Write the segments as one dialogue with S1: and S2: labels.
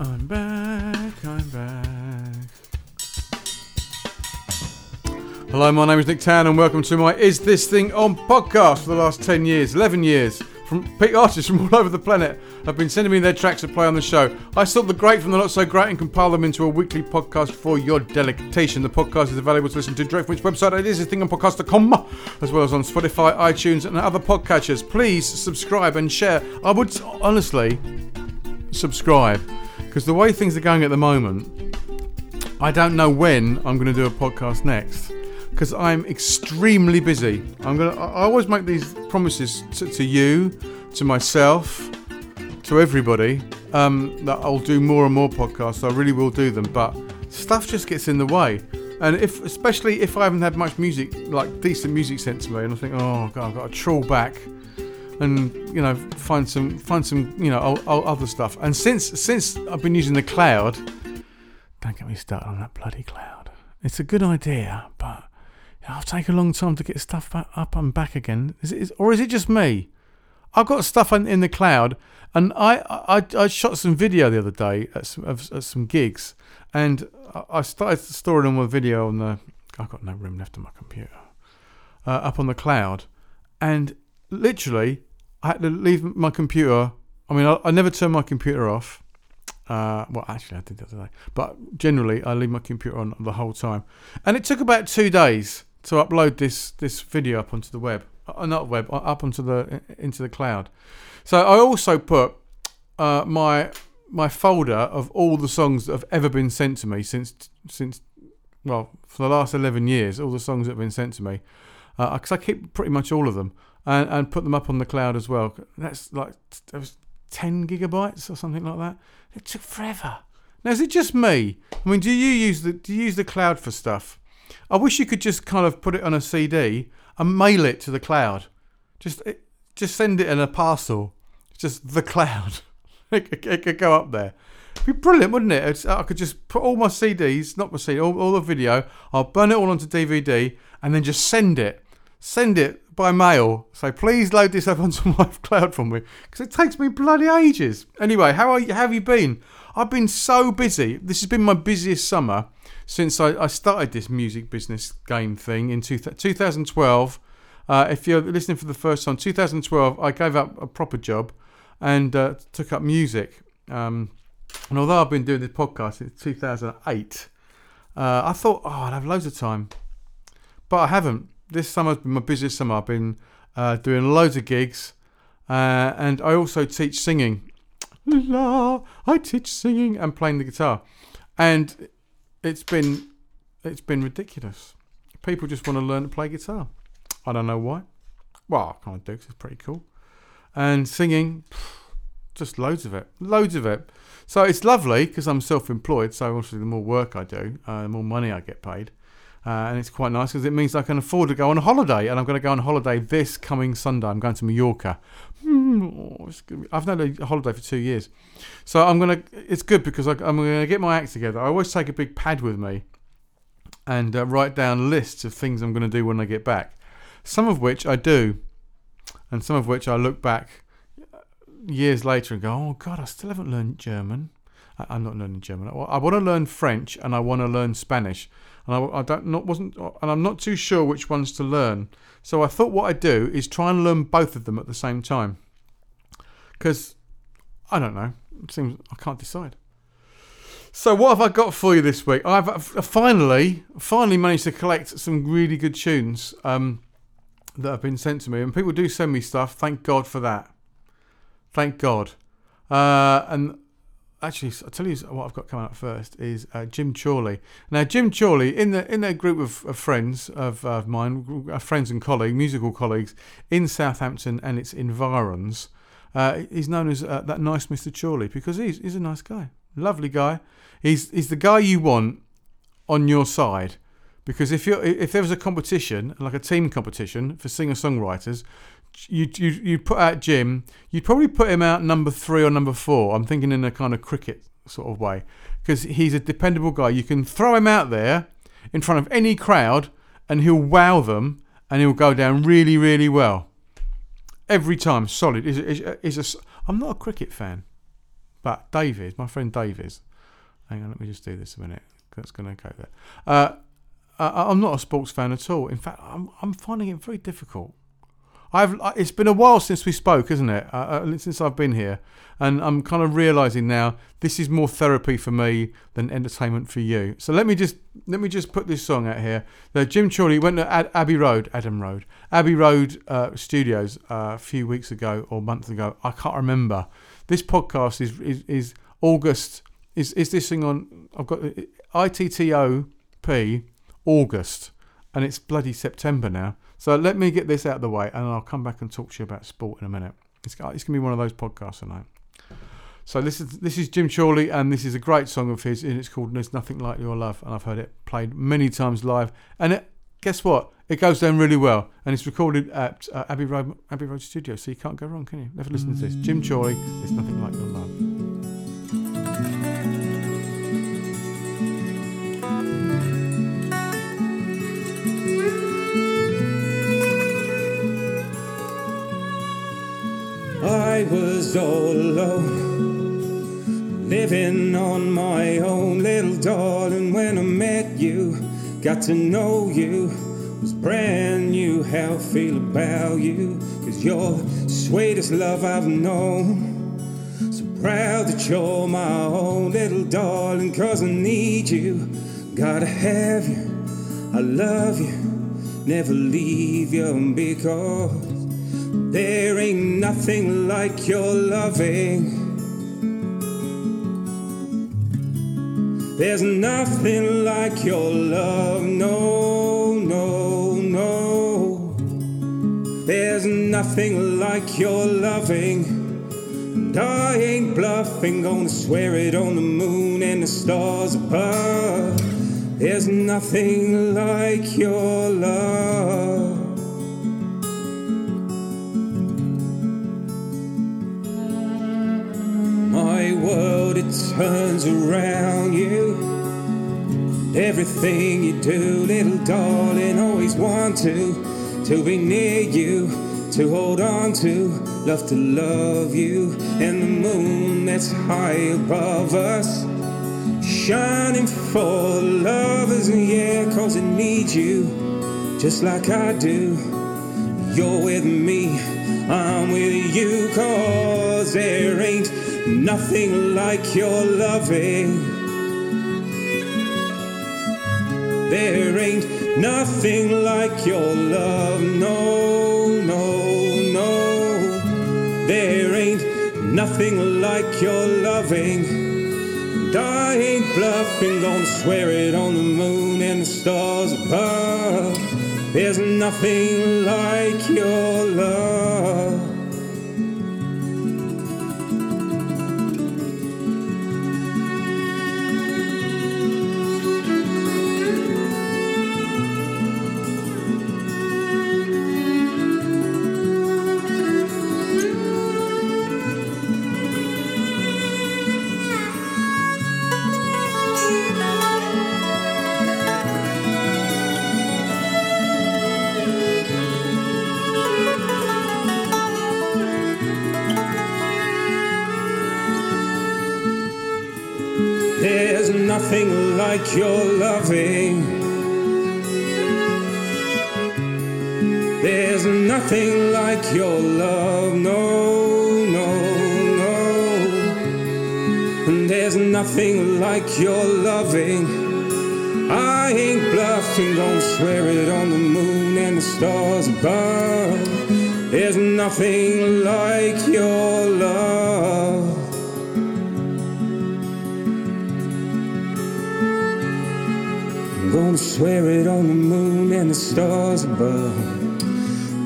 S1: I'm back, I'm back. Hello, my name is Nick Tann, and welcome to my Is This Thing On podcast for the last 10 years, 11 years. From big artists from all over the planet have been sending me their tracks to play on the show. I sort the great from the not so great and compile them into a weekly podcast for your delectation. The podcast is available to listen to direct from its website at isthisthingonpodcast.com, as well as on Spotify, iTunes, and other podcatchers. Please subscribe and share. I would honestly subscribe because the way things are going at the moment, I don't know when I'm going to do a podcast next because I'm extremely busy. I'm gonna. I always make these promises to, to you, to myself, to everybody um, that I'll do more and more podcasts. I really will do them, but stuff just gets in the way. And if, especially if I haven't had much music, like decent music sent to me, and I think, oh god, I've got to trawl back and you know find some find some you know o- o- other stuff. And since since I've been using the cloud, don't get me started on that bloody cloud. It's a good idea, but I'll take a long time to get stuff up and back again. Is it, is, or is it just me? I've got stuff in, in the cloud, and I, I I shot some video the other day at some, of, at some gigs, and I- I started storing all my video on the. I've got no room left on my computer. Uh, up on the cloud, and literally, I had to leave my computer. I mean, I, I never turn my computer off. Uh, well, actually, I did that today, but generally, I leave my computer on the whole time. And it took about two days to upload this this video up onto the web, uh, not web, uh, up onto the into the cloud. So I also put uh, my my folder of all the songs that have ever been sent to me since since well for the last eleven years, all the songs that have been sent to me, because I keep pretty much all of them and, and put them up on the cloud as well. That's like it was ten gigabytes or something like that. It took forever. Now is it just me? I mean, do you use the do you use the cloud for stuff? I wish you could just kind of put it on a CD and mail it to the cloud. Just just send it in a parcel. Just the cloud. it, could- it could go up there. It'd be brilliant, wouldn't it? It's, I could just put all my CDs, not my CD, all, all the video. I'll burn it all onto DVD and then just send it. Send it by mail. Say, please load this up onto my cloud for me because it takes me bloody ages. Anyway, how are you? How have you been? I've been so busy. This has been my busiest summer since I, I started this music business game thing in two, 2012. Uh, if you're listening for the first time, 2012, I gave up a proper job and uh, took up music. Um, and although I've been doing this podcast since 2008, uh, I thought, oh, I'd have loads of time. But I haven't. This summer's been my busiest summer. I've been uh, doing loads of gigs. Uh, and I also teach singing. La, I teach singing and playing the guitar. And it's been it's been ridiculous. People just want to learn to play guitar. I don't know why. Well, I kind of do 'cause it's pretty cool. And singing, just loads of it, loads of it. So it's lovely because I'm self-employed. So obviously, the more work I do, uh, the more money I get paid. Uh, and it's quite nice because it means I can afford to go on holiday. And I'm going to go on holiday this coming Sunday. I'm going to Mallorca. Hmm, I've not had a holiday for two years, so I'm gonna. It's good because I, I'm going to get my act together. I always take a big pad with me and uh, write down lists of things I'm going to do when I get back. Some of which I do, and some of which I look back years later and go, "Oh God, I still haven't learned German." I, I'm not learning German. I, I want to learn French and I want to learn Spanish, and I, I don't not wasn't and I'm not too sure which ones to learn. So I thought what I'd do is try and learn both of them at the same time, because I don't know. It seems I can't decide. So what have I got for you this week? I've, finally, finally managed to collect some really good tunes um, that have been sent to me, and people do send me stuff. Thank God for that. Thank God. Uh, and actually, I'll tell you what I've got coming up first is uh, Jim Chorley. Now, Jim Chorley, in the in their group of, of friends of, of mine, uh, friends and colleagues, musical colleagues in Southampton and its environs, uh, he's known as uh, that nice Mr. Chorley because he's he's a nice guy, lovely guy. He's he's the guy you want on your side because if you if there was a competition like a team competition for singer songwriters you you you put out Jim you'd probably put him out number 3 or number 4 I'm thinking in a kind of cricket sort of way because he's a dependable guy you can throw him out there in front of any crowd and he'll wow them and he'll go down really really well every time solid is is is a I'm not a cricket fan But Davies, my friend Davies, hang on, let me just do this a minute. That's going to go there. Uh, I'm not a sports fan at all. In fact, I'm, I'm finding it very difficult. I've it's been a while since we spoke, isn't it? Uh, uh, since I've been here, and I'm kind of realizing now this is more therapy for me than entertainment for you. So let me just let me just put this song out here. The Jim Chorley went to Ad- Abbey Road, Adam Road, Abbey Road uh, Studios uh, a few weeks ago or months ago. I can't remember. This podcast is is, is August. Is is this thing on? I've got I T T O P August, and it's bloody September now. So let me get this out of the way, and I'll come back and talk to you about sport in a minute. It's, it's going to be one of those podcasts tonight. So this is this is Jim Chorley, and this is a great song of his, and it's called "There's Nothing Like Your Love," and I've heard it played many times live. And it, guess what? It goes down really well, and it's recorded at uh, Abbey Road Abbey Road Studio, so you can't go wrong, can you? Never listen to this. Jim Chorley, "There's Nothing Like Your Love."
S2: I was all alone, living on my own, little darling. When I met you, got to know you, was brand new. How I feel about you, cause you're the sweetest love I've known. So proud that you're my own, little darling, cause I need you. Gotta have you, I love you, never leave you because. There ain't nothing like your loving. There's nothing like your love, no, no, no. There's nothing like your loving. And I ain't bluffing, gonna swear it on the moon and the stars above. There's nothing like your love. Turns around you. Everything you do, little darling, always want to, to be near you, to hold on to, love to love you, and the moon that's high above us, shining for lovers, and yeah, cause it needs you, just like I do. You're with me, I'm with you, cause there ain't nothing like your loving. There ain't nothing like your love, no, no, no. There ain't nothing like your loving. And I ain't bluffing, gonna swear it on the moon and the stars above. There's nothing like your love. Like your loving. I ain't bluffing, don't swear it on the moon and the stars above. There's nothing like your love. I'm gonna swear it on the moon and the stars above.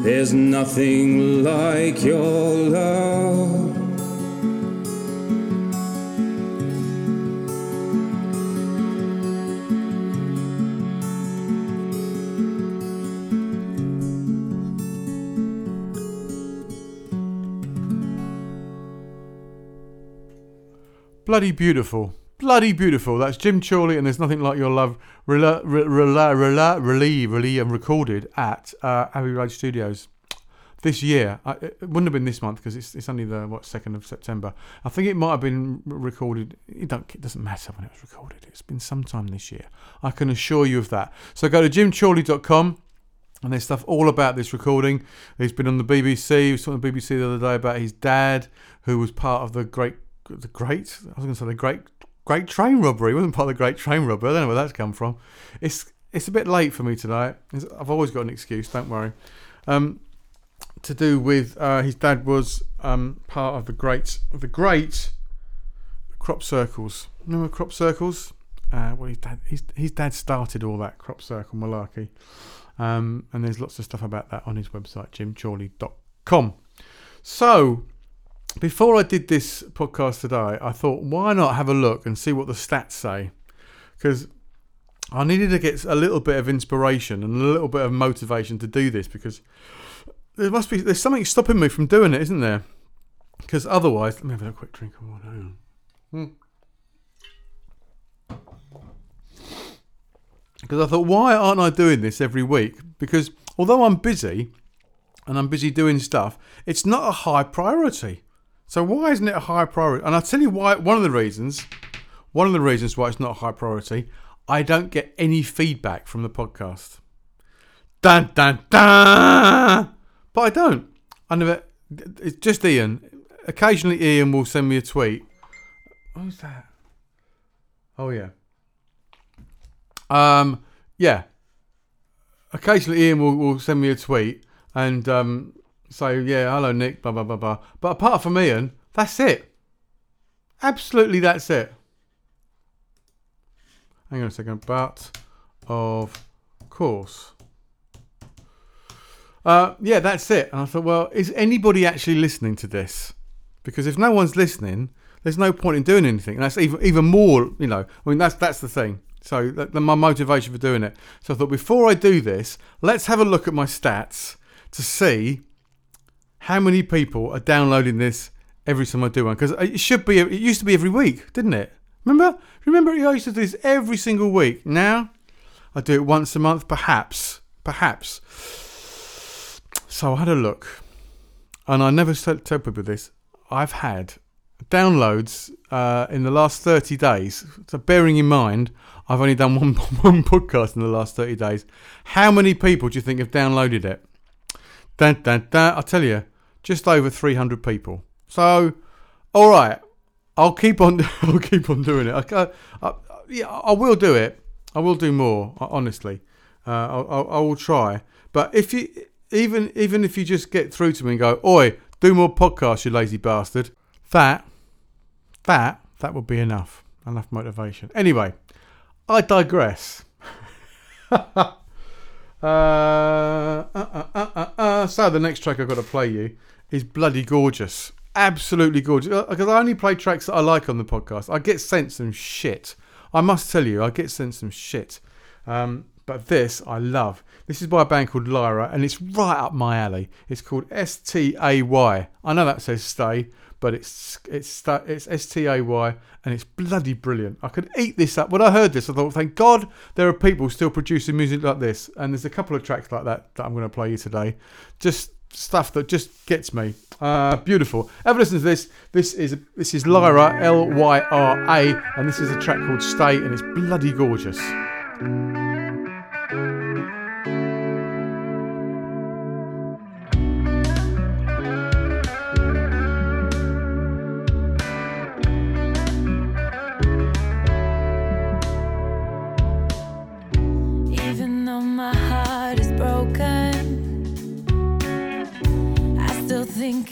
S2: There's nothing like your love.
S1: Bloody beautiful bloody beautiful. That's Jim Chorley, and there's nothing like your love. Relieve, relieve, and recorded at uh, Abbey Road Studios. this year. I, it wouldn't have been this month because it's, it's only the what second of September. I think it might have been recorded. It, don't, it doesn't matter when it was recorded. It's been sometime this year. I can assure you of that. So go to jimchorley.com and there's stuff all about this recording. He's been on the BBC. He was on the BBC the other day about his dad, who was part of the great, the great. I was going to say the great, great train robbery. He wasn't part of the great train robbery. I don't know where that's come from. It's it's a bit late for me tonight. I've always got an excuse. Don't worry. Um, to do with uh, his dad was um, part of the great, the great crop circles. Remember crop circles? Uh, well, his dad, his, his dad started all that crop circle malarkey. Um, and there's lots of stuff about that on his website, jimchorley.com. So, before I did this podcast today, I thought, why not have a look and see what the stats say? Because I needed to get a little bit of inspiration and a little bit of motivation to do this because there must be there's something stopping me from doing it, isn't there? Because otherwise, let me have a quick drink of water. Hmm. Because I thought, why aren't I doing this every week? Because although I'm busy and I'm busy doing stuff, it's not a high priority. So why isn't it a high priority? And I'll tell you why. One of the reasons, one of the reasons why it's not a high priority, I don't get any feedback from the podcast. Dun dun dun. But I don't. I never. It's just Ian. Occasionally, Ian will send me a tweet. Who's that? Oh yeah. Um. Yeah. Occasionally, Ian will, will send me a tweet and um, say, "Yeah, hello, Nick." Blah blah blah blah. But apart from Ian, that's it. Absolutely, that's it. Hang on a second. But of course. Uh, yeah, that's it. And I thought, well, is anybody actually listening to this? Because if no one's listening, there's no point in doing anything. And that's even even more, you know. I mean, that's that's the thing. So that, my motivation for doing it. So I thought, before I do this, let's have a look at my stats to see how many people are downloading this every time I do one. Because it should be. It used to be every week, didn't it? Remember? Remember, I used to do this every single week. Now I do it once a month, perhaps. Perhaps. So I had a look, and I never told people this. I've had downloads uh, in the last 30 days. So bearing in mind, I've only done one, one podcast in the last 30 days. How many people do you think have downloaded it? Dun, dun, dun, I'll tell you, just over 300 people. So, all right, I'll keep on. I'll keep on doing it. I, I, yeah, I will do it. I will do more. Honestly, uh, I, I, will try. But if you even even if you just get through to me and go, "Oi, do more podcasts, you lazy bastard," that that that would be enough, enough motivation. Anyway, I digress. uh, uh, uh, uh, so the next track I've got to play you is bloody gorgeous, absolutely gorgeous. Because I only play tracks that I like on the podcast. I get sent some shit. I must tell you, I get sent some shit. Um, but this I love. This is by a band called Lyra, and it's right up my alley. It's called S T A Y. I know that says stay, but it's it's it's S T A Y, and it's bloody brilliant. I could eat this up. When I heard this, I thought, thank God there are people still producing music like this. And there's a couple of tracks like that that I'm going to play you today. Just stuff that just gets me. Uh, beautiful. Ever listen to this? This is this is Lyra L Y R A, and this is a track called Stay, and it's bloody gorgeous.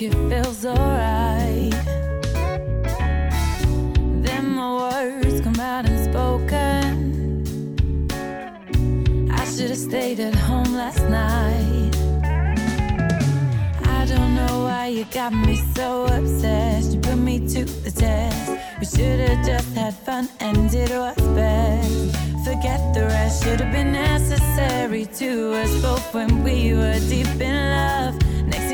S3: It feels alright. Then my words come out unspoken. I should have stayed at home last night. I don't know why you got me so obsessed. You put me to the test. We should have just had fun and did what's best. Forget the rest, should have been necessary to us both when we were deep in love.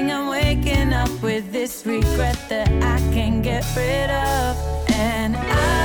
S3: Thing I'm waking up with this regret that I can't get rid of. And I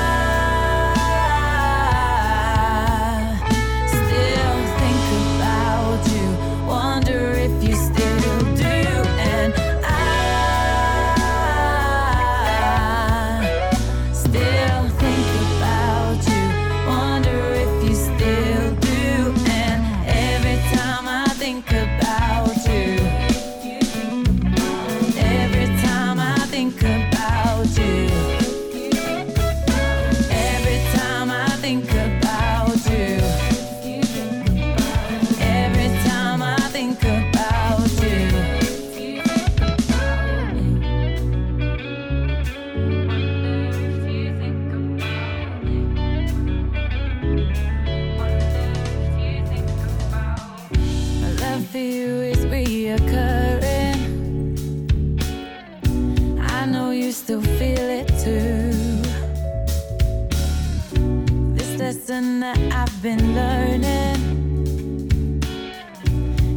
S3: I've been learning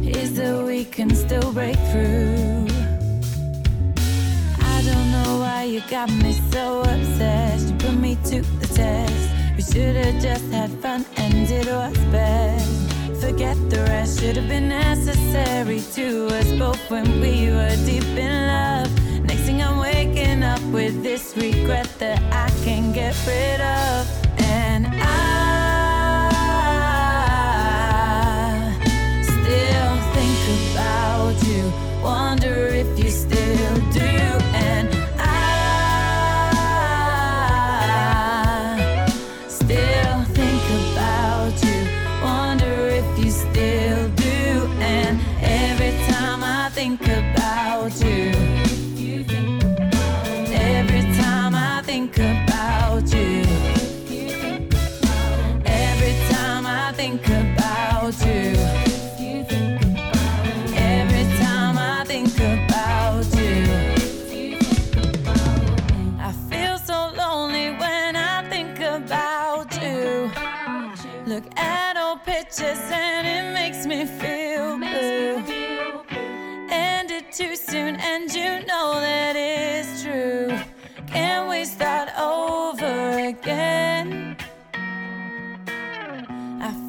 S3: is that we can still break through. I don't know why you got me so obsessed. You put me to the test. We should have just had fun and did what's best. Forget the rest, should have been necessary to us both when we were deep in love. Next thing I'm waking up with this regret that I can't get rid of. And I wonder if you still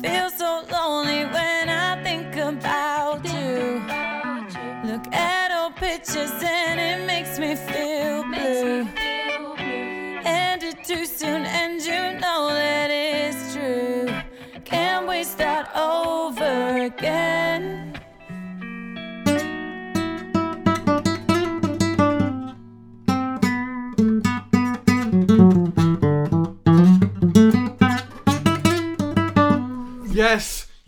S3: feel so lonely when I think about you. Look at old pictures and it makes me feel blue.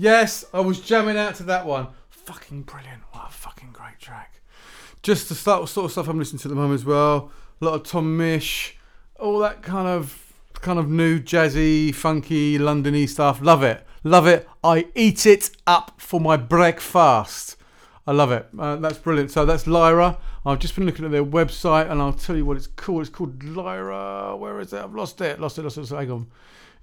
S1: Yes, I was jamming out to that one. Fucking brilliant. What a fucking great track. Just the sort of stuff I'm listening to at the moment as well. A lot of Tom Misch, all that kind of kind of new jazzy, funky, Londony stuff. Love it. Love it. I eat it up for my breakfast. I love it. Uh, that's brilliant. So that's Lyra. I've just been looking at their website and I'll tell you what it's called. It's called Lyra. Where is it? I've lost it. Lost it. Lost it. Hang on.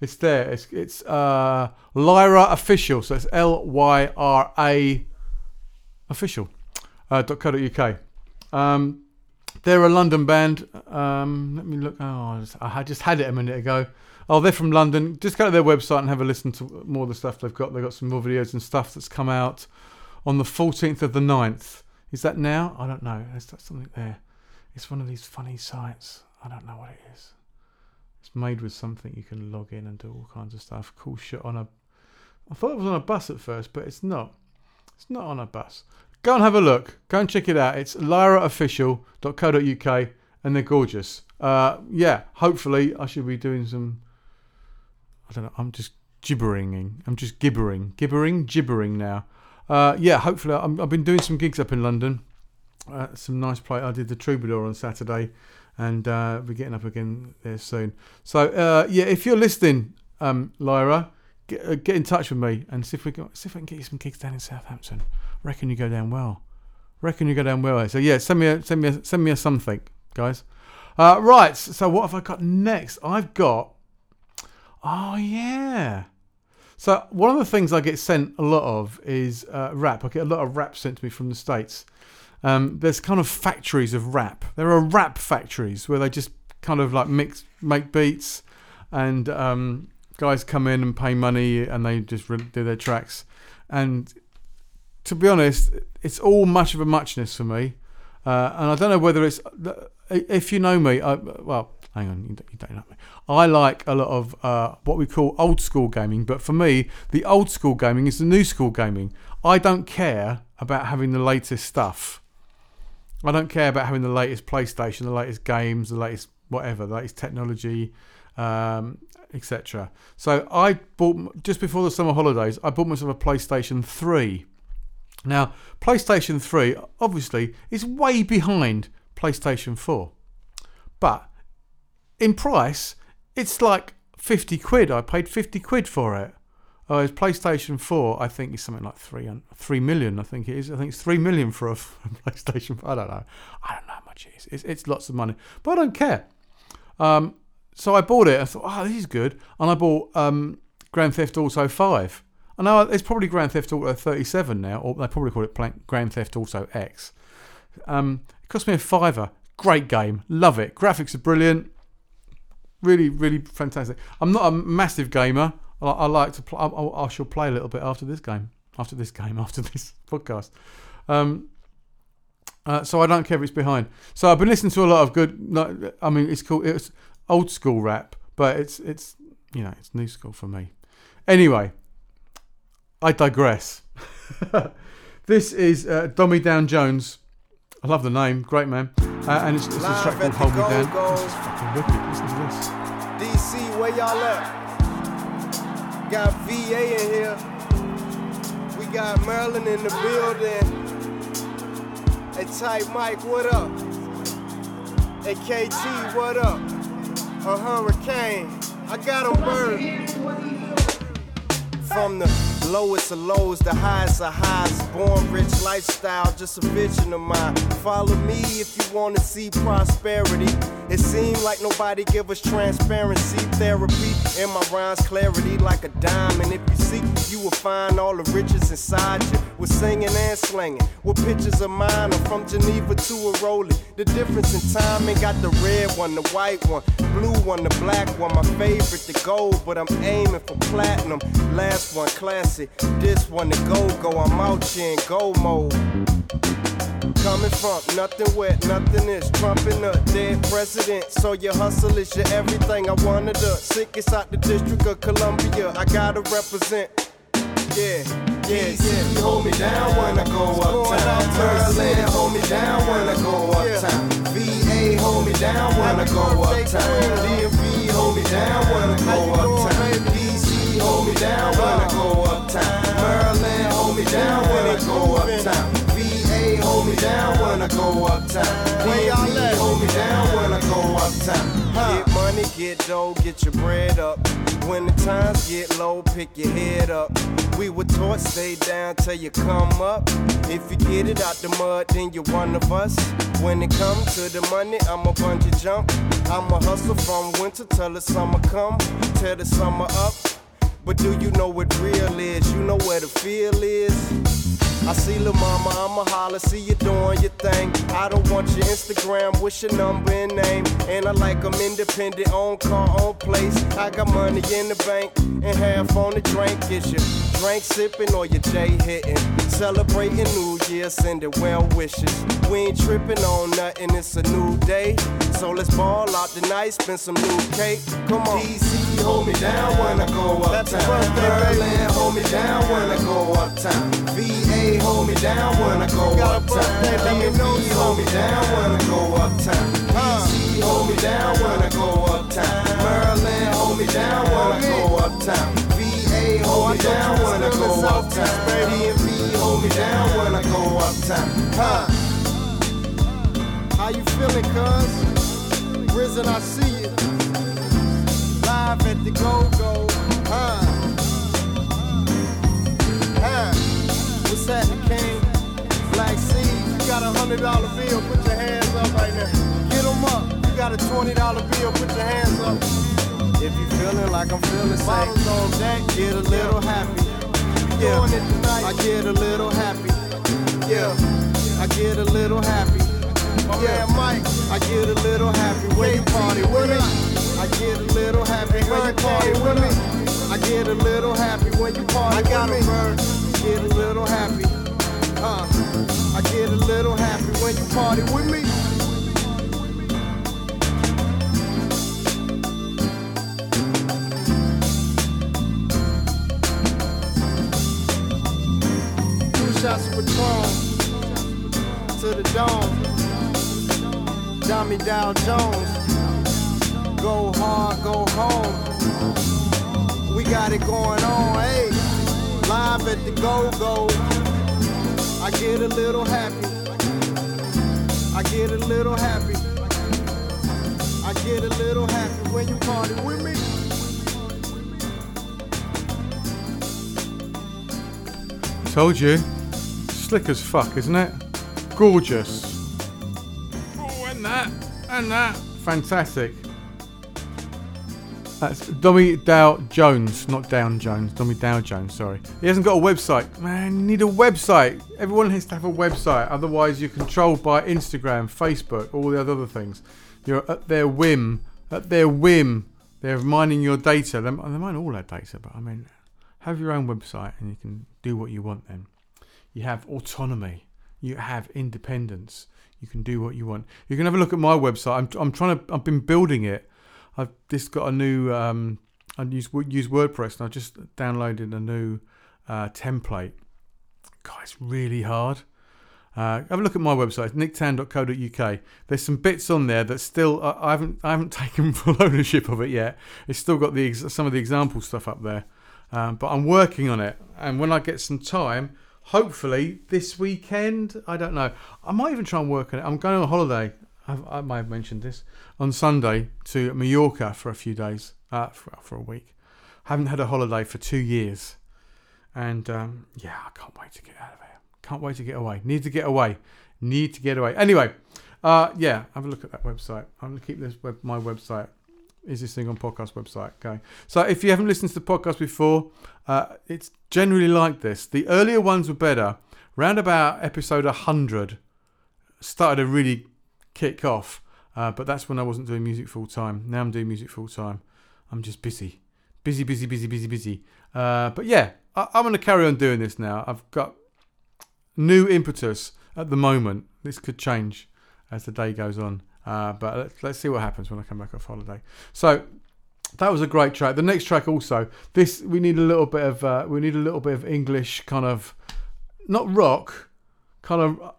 S1: It's there. It's it's uh, Lyra official. So it's L Y R A official. Uh, .co.uk. Um, they're a London band. Um, let me look. Oh, I just, had it a minute ago. Oh, they're from London. Just go to their website and have a listen to more of the stuff they've got. They've got some more videos and stuff that's come out on the 14th of the 9th. Is that now? I don't know. Is that something there? It's one of these funny sites. I don't know what it is. It's made with something you can log in and do all kinds of stuff. Cool shit on a. I thought it was on a bus at first, but it's not. It's not on a bus. Go and have a look. Go and check it out. It's lyraofficial.co.uk and they're gorgeous. Uh, yeah, hopefully I should be doing some. I don't know. I'm just gibbering. I'm just gibbering, gibbering, gibbering now. Uh, yeah, hopefully I'm, I've been doing some gigs up in London. Uh, some nice play. I did the Troubadour on Saturday, and uh, we're getting up again there soon. So uh, yeah, if you're listening, um, Lyra, get, uh, get in touch with me and see if we can see if I can get you some gigs down in Southampton. Reckon you go down well. Reckon you go down well. So yeah, send me a, send me a, send me a something, guys. Uh, right. So what have I got next? I've got. Oh yeah. So one of the things I get sent a lot of is uh, rap. I get a lot of rap sent to me from the states. Um, there's kind of factories of rap. There are rap factories where they just kind of like mix, make beats, and um, guys come in and pay money and they just do their tracks. And to be honest, it's all much of a muchness for me. Uh, and I don't know whether it's if you know me. I, well, hang on, you don't, you don't know me. I like a lot of uh, what we call old school gaming, but for me, the old school gaming is the new school gaming. I don't care about having the latest stuff. I don't care about having the latest PlayStation, the latest games, the latest whatever, the latest technology, um, etc. So I bought just before the summer holidays. I bought myself a PlayStation Three. Now, PlayStation 3 obviously is way behind PlayStation 4. But in price, it's like 50 quid. I paid 50 quid for it. Whereas PlayStation 4, I think, is something like 3, 3 million, I think it is. I think it's 3 million for a, PlayStation 4. I don't know. I don't know how much it is. It's, it's lots of money, but I don't care. Um, so I bought it. I thought, oh, this is good, and I bought um, Grand Theft Auto Five. I know it's probably Grand Theft Auto 37 now, or they probably call it Grand Theft Auto X. Um, it cost me a fiver. Great game, love it. Graphics are brilliant, really, really fantastic. I'm not a massive gamer. I, I like to play. I, I, shall play a little bit after this game, after this game, after this podcast. Um, uh, so I don't care if it's behind. So I've been listening to a lot of good. I mean, it's cool. It's old school rap, but it's it's you know it's new school for me. Anyway, I digress. this is uh, Dommy Down Jones. I love the name, great man. Uh, and it's, it's a track called Hold Me Down.
S4: Go-Go.
S1: It's fucking wicked. Listen to this.
S4: DC, where y'all at? We got VA in here. We got Maryland in the building. Hey, Type Mike, what up? Hey, KT, what up? A hurricane. I got 'em burned. From the lowest of lows, the highest of highs. Born rich lifestyle, just a vision of mine. Follow me if you wanna see prosperity. It seemed like nobody give us transparency therapy. In my rhymes, clarity like a diamond. If you seek, you will find all the riches inside you. We're singing and slinging. With pictures of mine, I'm from Geneva to a Rollie. The difference in timing got the red one, the white one, blue one, the black one. My favorite, the gold, but I'm aiming for platinum. Last one, classic. This one, the go go. I'm out here in go mode. Coming from nothing wet, nothing is trumping up dead president. So your hustle is your everything. I wanted the sickest out the District of Columbia. I gotta represent. Yeah, yeah, yeah. hold me down when I go uptown. Maryland, hold me down when I go uptown. VA, hold me down when I go uptown. DMV, hold me down when I go uptown. Hold me down when I go uptown. Maryland, hold me down when I go uptown. VA, hold me down when I go uptown. DMV, hold me down when I go uptown. Get money, get dough, get your bread up. When the times get low, pick your head up. We were taught stay down till you come up. If you get it out the mud, then you're one of us. When it comes to the money, I'm a bungee jump. I'm a hustle from winter till the summer come. Tear the summer up. But do you know what real is? You know where the feel is? I see lil' mama, I'ma holler, see you doing your thing. I don't want your Instagram, wish your number and name. And I like 'em independent, own car, own place. I got money in the bank and half on the drink. Is your drink sipping or your J hitting? Celebrating New Year, sending well wishes. We ain't tripping on nothing, it's a new day. So let's ball out tonight, spend some new cake. Come on. DC, hold me down when I go uptown. Maryland, hold me down when I go uptown. VA, hold me down when I go uptown. DMV, hold me down when I go uptown. DC, hold me down when I go uptown. Maryland, hold me down when I go uptown. VA, hold me down when I go uptown. DMV, hold me down when I go uptown. Huh? How you feeling, cuz? Risen, I see you. Live at the go-go. Huh? Happening, King? Black Seed, you got a hundred dollar bill, put your hands up right now. Get 'em up. You got a twenty dollar bill, put your hands up. If you feeling like I'm feeling, say, on deck, get a little happy. Yeah, I get a little happy. Yeah, I get a little happy. Yeah, Mike, I get a little happy when you party with me. I get a little happy when you party with me. I get a little happy when you party with me. I get a little happy. Uh, I get a little happy when you party with me. Two shots of Patron to the dome. Dummy Dow Jones. Go hard, go home. We got it going on, hey. Live at the go go. I get a little happy. I get a little happy. I get a little happy when you party with me.
S1: Told you. Slick as fuck, isn't it? Gorgeous. Oh, and that. And that. Fantastic. That's Dommy Dow Jones, not Down Jones. Dommy Dow Jones, sorry. He hasn't got a website. Man, you need a website. Everyone has to have a website. Otherwise, you're controlled by Instagram, Facebook, all the other things. You're at their whim. At their whim. They're mining your data. They, mine all that data, but I mean, have your own website and you can do what you want then. You have autonomy. You have independence. You can do what you want. You can have a look at my website. I'm, I'm trying to. I've been building it. I've just got a new. Um, I use use WordPress, and I just downloaded a new uh, template. God, it's really hard. Uh, have a look at my website, nicktan.co.uk. There's some bits on there that still I, haven't I haven't taken full ownership of it yet. It's still got the some of the example stuff up there, um, but I'm working on it. And when I get some time, hopefully this weekend, I don't know. I might even try and work on it. I'm going on holiday. I've, I might have mentioned this on Sunday to Mallorca for a few days, uh, for, for a week. Haven't had a holiday for two years, and um, yeah, I can't wait to get out of here. Can't wait to get away. Need to get away. Need to get away. Anyway, uh, yeah, have a look at that website. I'm gonna keep this web, my website. Is this thing on podcast website going? So if you haven't listened to the podcast before, uh, it's generally like this. The earlier ones were better. Round about episode 100, started a really kick off. Uh, but that's when I wasn't doing music full time. Now I'm doing music full time. I'm just busy, busy, busy, busy, busy, busy. Uh, but yeah, I, I'm going to carry on doing this now. I've got new impetus at the moment. This could change as the day goes on. Uh, but let's, let's see what happens when I come back off holiday. So that was a great track. The next track also. This we need a little bit of uh, we need a little bit of English kind of not rock, kind of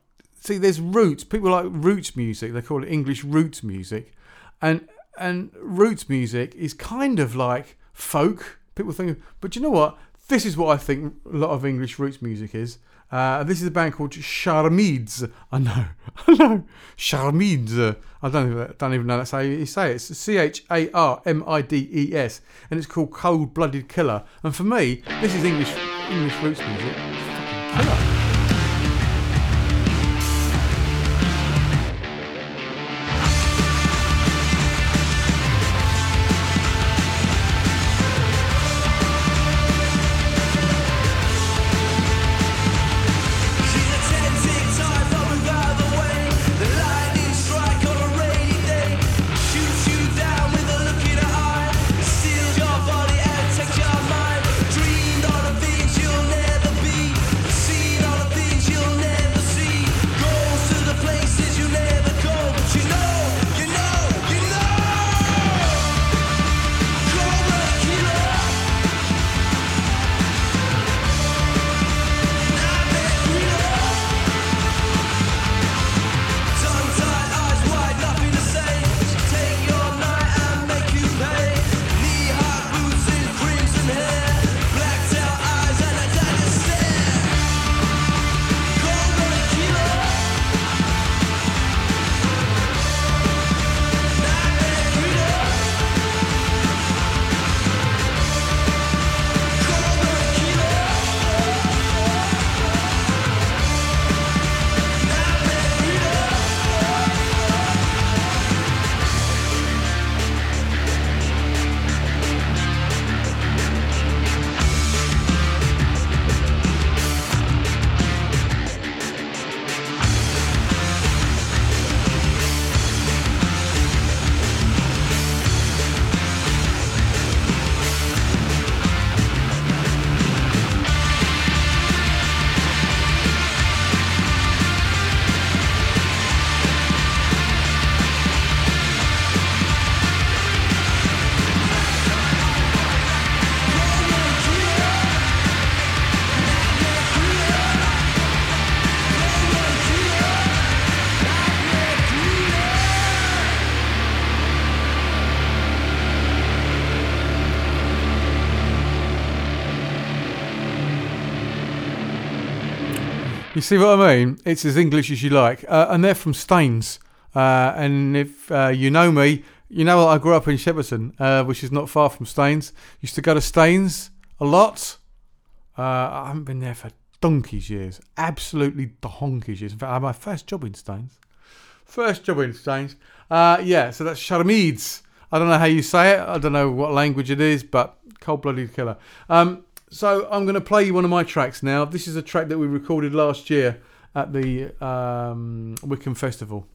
S1: see. There's roots. People like roots music. They call it English roots music, and and roots music is kind of like folk. People think, but you know what? This is what I think a lot of English roots music is. Uh, this is a band called Charmides. I know, I know, Charmides. I don't even, don't even know that's how you say it. It's C H A R M I D E S, and it's called Cold Blooded Killer. And for me, this is English English roots music. Killer.
S5: You see
S1: what I mean? It's as English as you like. Uh, and they're from Staines. Uh, and if uh, you know me, you know I grew up in Shepperton, uh, which is not far from Staines. Used to go to Staines a lot. Uh, I haven't been there for donkey's years. Absolutely donkey's years. In fact, I had my first job in Staines. First job in Staines. Uh, yeah, so that's Charmides. I don't know how you say it. I don't know what language it is, but cold blooded killer. Um, so I'm going to play you one of my tracks now. This is a track that we recorded last year at the um, Wickham Festival.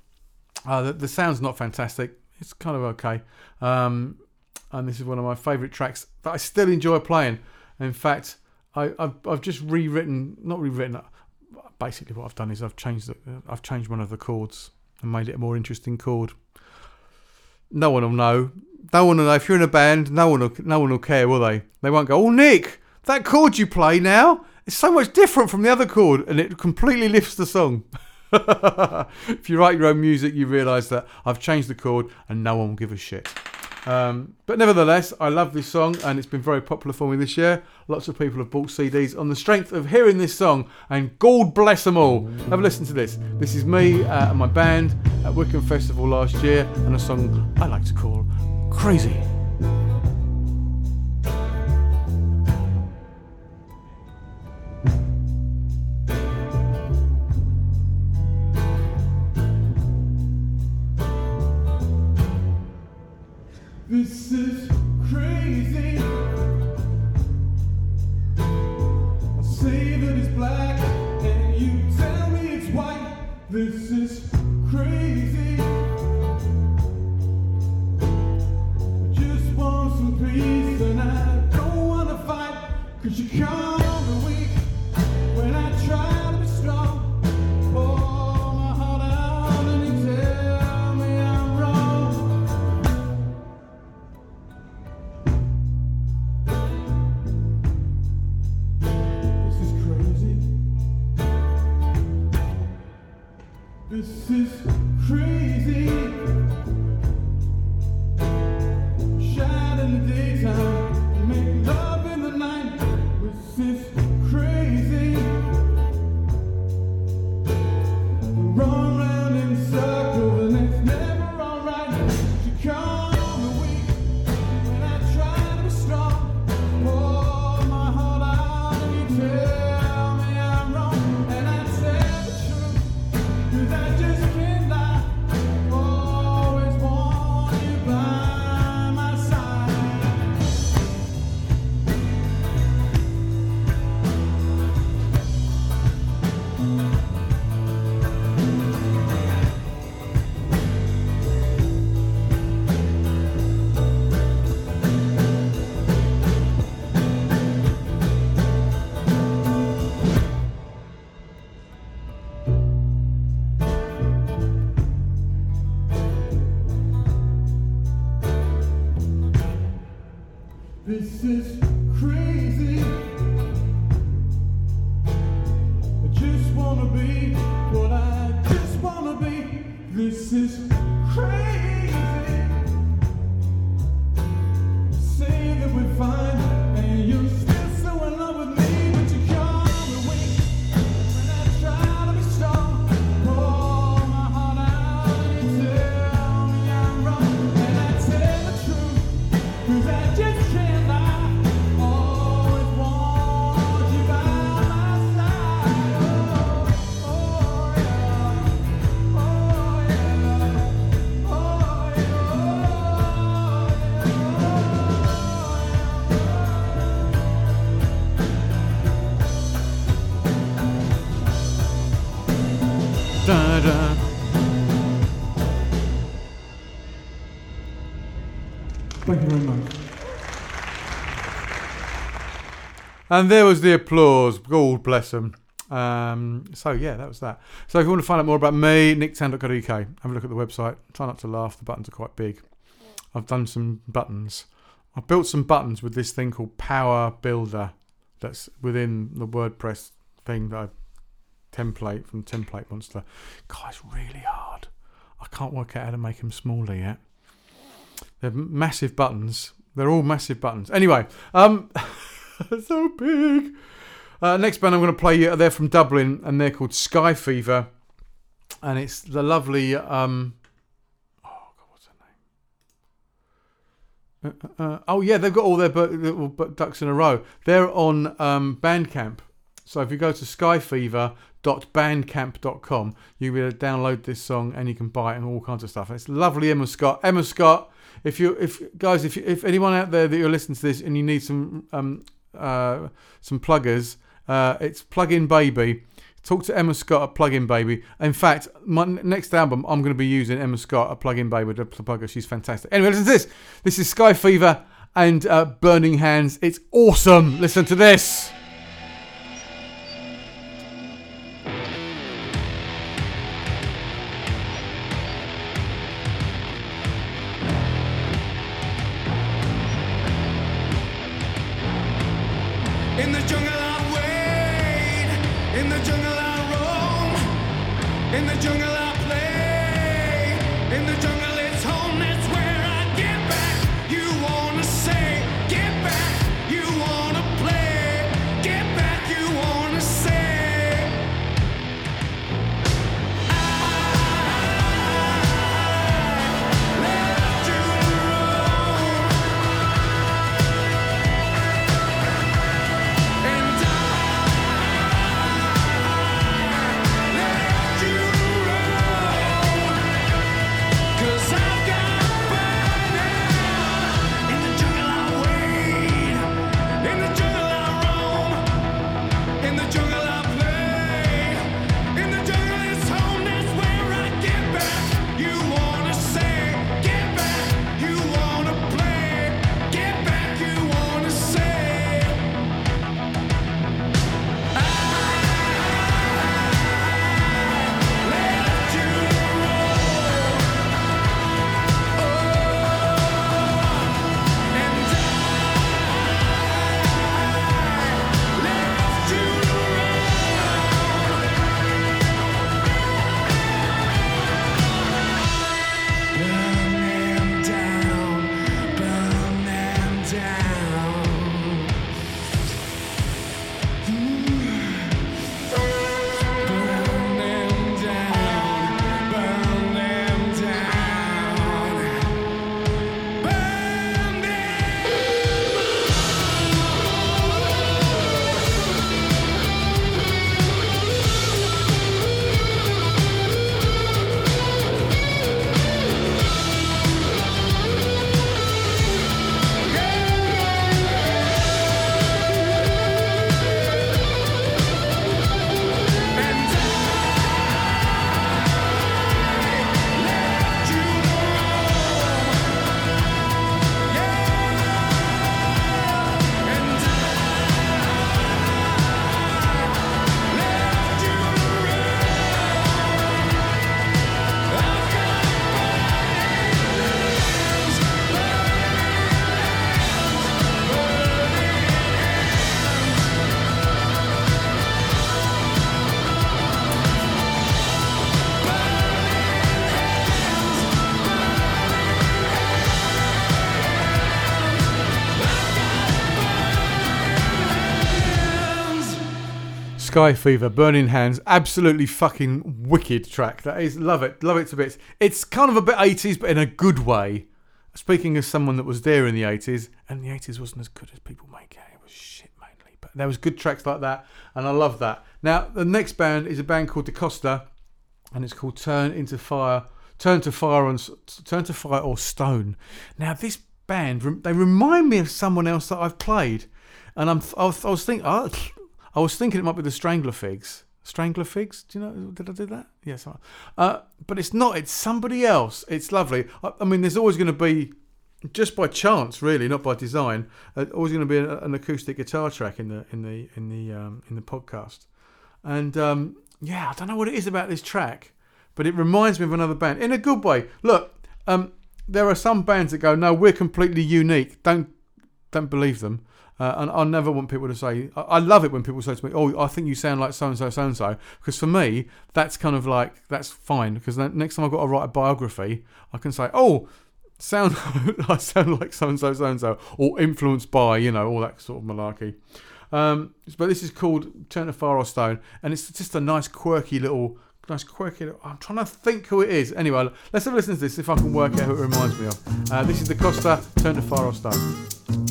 S1: Uh, the, the sound's not fantastic. It's kind of okay. Um, and this is one of my favourite tracks that I still enjoy playing. In fact, I, I've, I've just rewritten, not rewritten. Basically, what I've done is I've changed the, I've changed one of the chords and made it a more interesting chord. No one will know. No one will know. If you're in a band, no one will, no one will care, will they? They won't go, "Oh, Nick, that chord you play now is so much different from the other chord," and it completely lifts the song. if you write your own music, you realise that I've changed the chord, and no one will give a shit. Um, but nevertheless, I love this song and it's been very popular for me this year. Lots of people have bought CDs on the strength of hearing this song, and God bless them all. Have a listen to this. This is me uh, and my band at Wickham Festival last year, and a song I like to call Crazy.
S6: And
S1: there was the applause. God bless them. Um, so yeah, that was that. So if you want to find out more about me, nicktann.co.uk, have a look at the website. Try not to laugh. The buttons are quite big. I've done some buttons. I built some buttons with this thing called Power Builder. That's within the WordPress thing that I template from Template Monster. It's really hard. I can't work out how to make them smaller yet. They're massive buttons. They're all massive buttons. Anyway, um, so big. Uh, next band I'm going to play you, they're from Dublin and they're called Sky Fever. And it's the lovely. Um, oh, God, what's her name? Uh, uh, uh, oh, yeah, they've got all their little ducks in a row. They're on um, Bandcamp. So if you go to skyfever.bandcamp.com, you'll be able to download this song and you can buy it and all kinds of stuff. It's lovely, Emma Scott. Emma Scott, if you, if guys, if if anyone out there that you're listening to this and you need some um uh some pluggers, uh, it's Plugin Baby. Talk to Emma Scott at Plugin Baby. In fact, my next album, I'm going to be using Emma Scott at Plugin Baby to plug her. She's fantastic. Anyway, listen to this. This is Sky Fever and uh, Burning Hands. It's awesome. Listen to this. Sky Fever, Burning Hands, absolutely fucking wicked track. That is, love it, love it to bits. It's kind of a bit 80s, but in a good way. Speaking as someone that was there in the 80s, and the 80s wasn't as good as people make it. It was shit mainly, but there was good tracks like that, and I love that. Now, the next band is a band called Da Costa, and it's called Turn into Fire, Turn to Fire on Turn to Fire or Stone. Now, this band, they remind me of someone else that I've played, and I'm, I was, I was thinking, oh, I was thinking it might be the Strangler Figs. Strangler Figs? Do you know? Did I do that? Yes. Uh, but it's not. It's somebody else. It's lovely. I, I mean, there's always going to be, just by chance, really, not by design, uh, always going to be an, an acoustic guitar track in the in the in the um, in the podcast. And um, yeah, I don't know what it is about this track, but it reminds me of another band in a good way. Look, um, there are some bands that go, "No, we're completely unique." Don't don't believe them. Uh, and I never want people to say. I, I love it when people say to me, "Oh, I think you sound like so and so, so and so," because for me, that's kind of like that's fine. Because next time I've got to write a biography, I can say, "Oh, sound I sound like so and so, so and so," or influenced by, you know, all that sort of malarkey. Um, but this is called Turn to Fire or Stone, and it's just a nice, quirky little, nice, quirky. Little, I'm trying to think who it is. Anyway, let's have a listen to this. If I can work out who it reminds me of. Uh, this is the Costa Turn to Fire or Stone.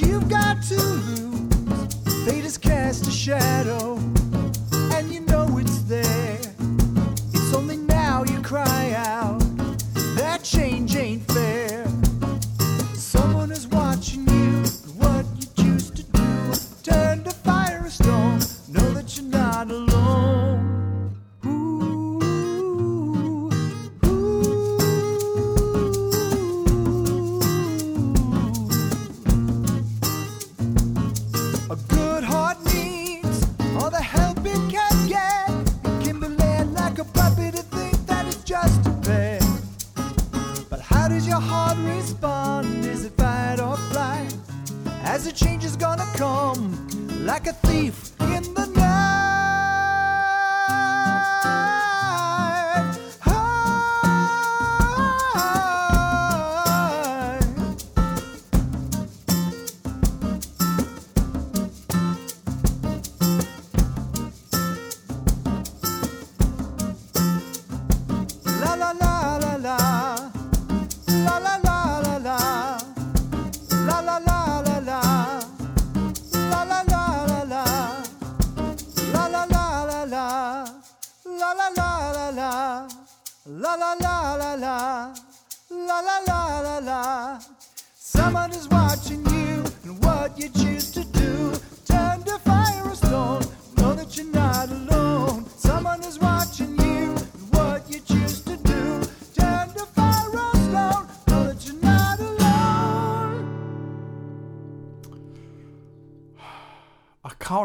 S7: You've got to lose. Fate has cast a shadow,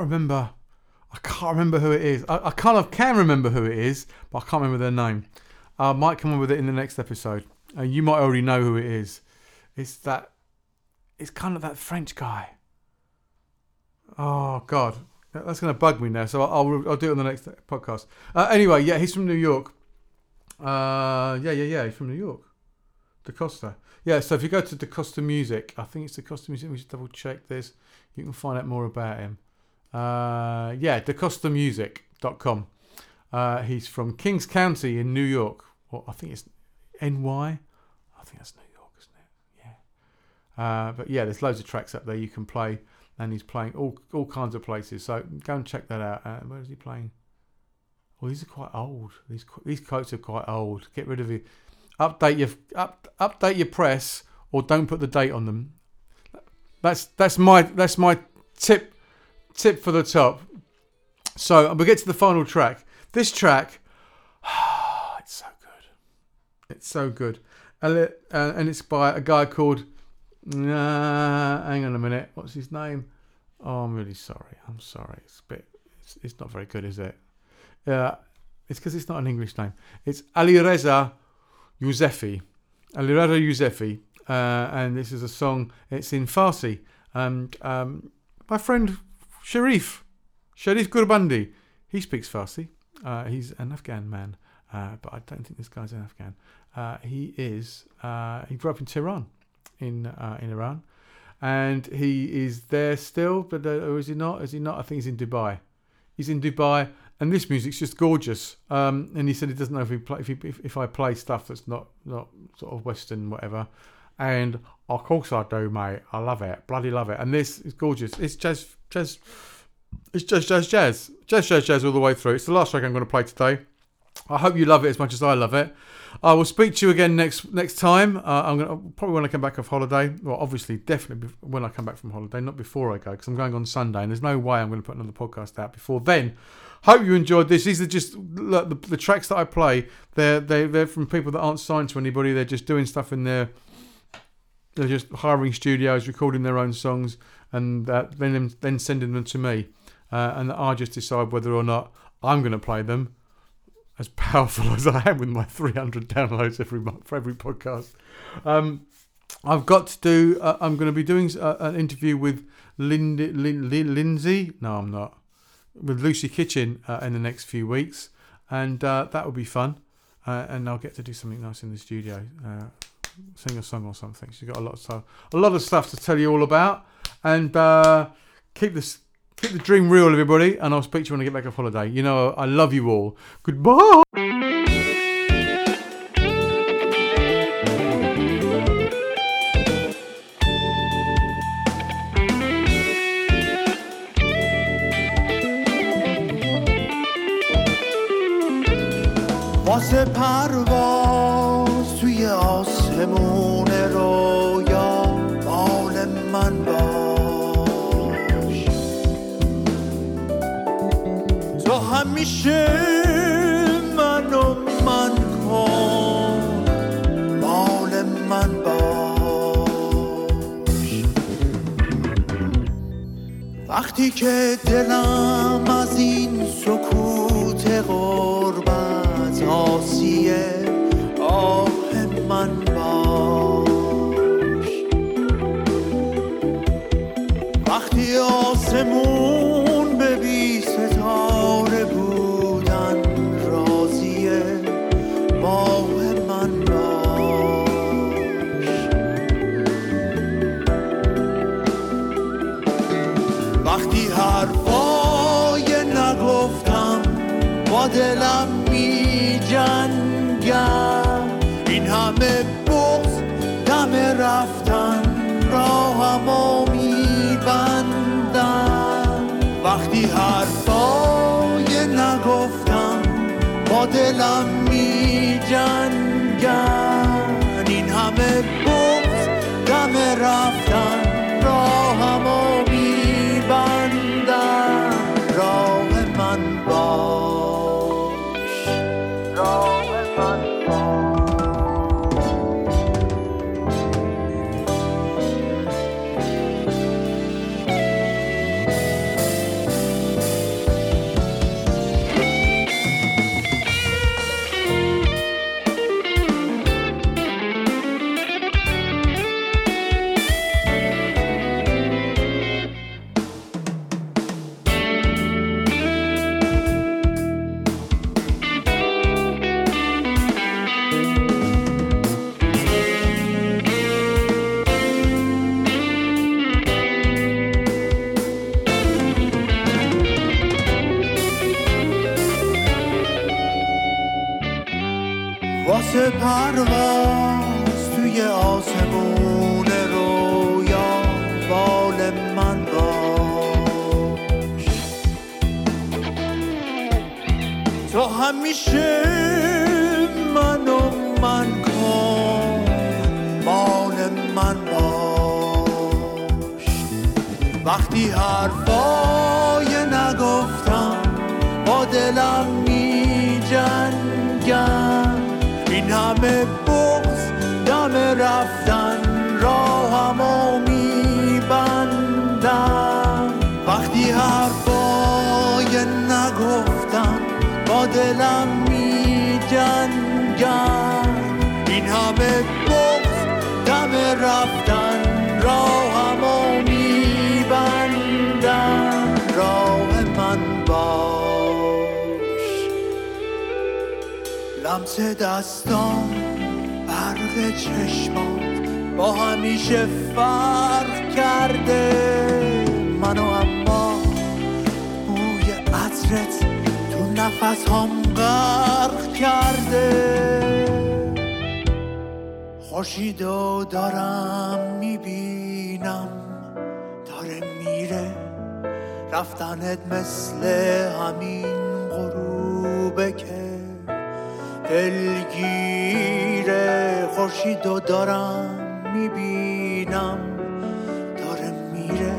S1: remember. I can't remember who it is. I, I kind of can remember who it is, but I can't remember their name. I might come up with it in the next episode. Uh, you might already know who it is. It's that. It's kind of that French guy. Oh God, that's going to bug me now. So I'll, I'll I'll do it on the next podcast. Uh, anyway, yeah, he's from New York. Uh, yeah, yeah, yeah, he's from New York. DaCosta. Yeah, so if you go to DaCosta Music, I think it's DaCosta Music. We should double check this. You can find out more about him. Uh, yeah, DaCostaMusic.com. Uh, he's from Kings County in New York. Or I think it's NY. I think that's New York, isn't it? Yeah. Uh, but yeah, there's loads of tracks up there you can play, and he's playing all all kinds of places. So go and check that out. Uh, where is he playing? Well, these are quite old. These these quotes are quite old. Get rid of it. Update your up, update your press, or don't put the date on them. That's that's my that's my tip tip for the top. So we get to the final track. This track, it's so good. It's so good, uh, and it's by a guy called. Uh, hang on a minute. What's his name? Oh, I'm really sorry. I'm sorry. It's a bit. It's, it's not very good, is it? Uh, it's because it's not an English name. It's Alireza Yousefi. Alireza Yousefi. Uh, and this is a song. It's in Farsi. And um, my friend Sharif, Sharif Gurbandi, he speaks Farsi. Uh, he's an Afghan man, uh, but I don't think this guy's an Afghan. Uh, he is. Uh, he grew up in Tehran, in uh, in Iran, and he is there still. But uh, or is he not? Is he not? I think he's in Dubai. He's in Dubai, and this music's just gorgeous. Um, and he said he doesn't know if he play, if, he, if if I play stuff that's not not sort of Western whatever. And of course I do, mate. I love it, bloody love it. And this is gorgeous. It's jazz, jazz. It's jazz, jazz, jazz, jazz, jazz, jazz all the way through. It's the last track I'm going to play today. I hope you love it as much as I love it. I will speak to you again next next time. Uh, I'm going to probably when I come back off holiday. Well, obviously, definitely when I come back from holiday, not before I go, because I'm going on Sunday, and there's no way I'm going to put another podcast out before then. Hope you enjoyed this. These are just look, the, the tracks that I play. They're they they're from people that aren't signed to anybody. They're just doing stuff in their. They're just hiring studios, recording their own songs, and then then sending them to me, uh, and I just decide whether or not I'm going to play them as powerful as I am with my 300 downloads every month for every podcast. Um, I've got to do. Uh, I'm going to be doing uh, an interview with Lindy, Lin, Lin, Lindsay. No, I'm not. With Lucy Kitchen uh, in the next few weeks, and uh, that will be fun. and I'll get to do something nice in the studio, sing a song or something. She's got a lot of stuff, a lot of stuff to tell you all about, and uh, keep this. Keep the dream real, everybody, and I'll speak to you when I get back off holiday. You know, I love you all. Goodbye.
S8: همیشه منو من کن بال من باش. وقتی که دلم از این سکوت غربت آسیه آه من باش. وقتی آسمون دلم می وقتی حرفای نگفتم با دلم می جنگم این همه بغز دم رفتن راهمو می بندم. وقتی حرفای نگفتم با دلم رفتن راهمو می بندم راه من باش. لمس دستام برق چشمات با همیشه فرق کرده. منو اما بوی عطرت تو نفس هم غرق کرده. خورشیدو دارم می‌بینم داره میره. رفتنت مثل همین غروبه که دلگیره خورشیدو دارم می‌بینم. داره میره.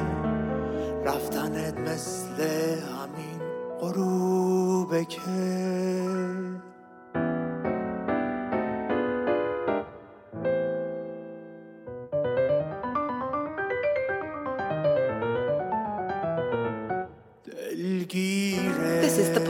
S8: رفتنت مثل همین غروبه که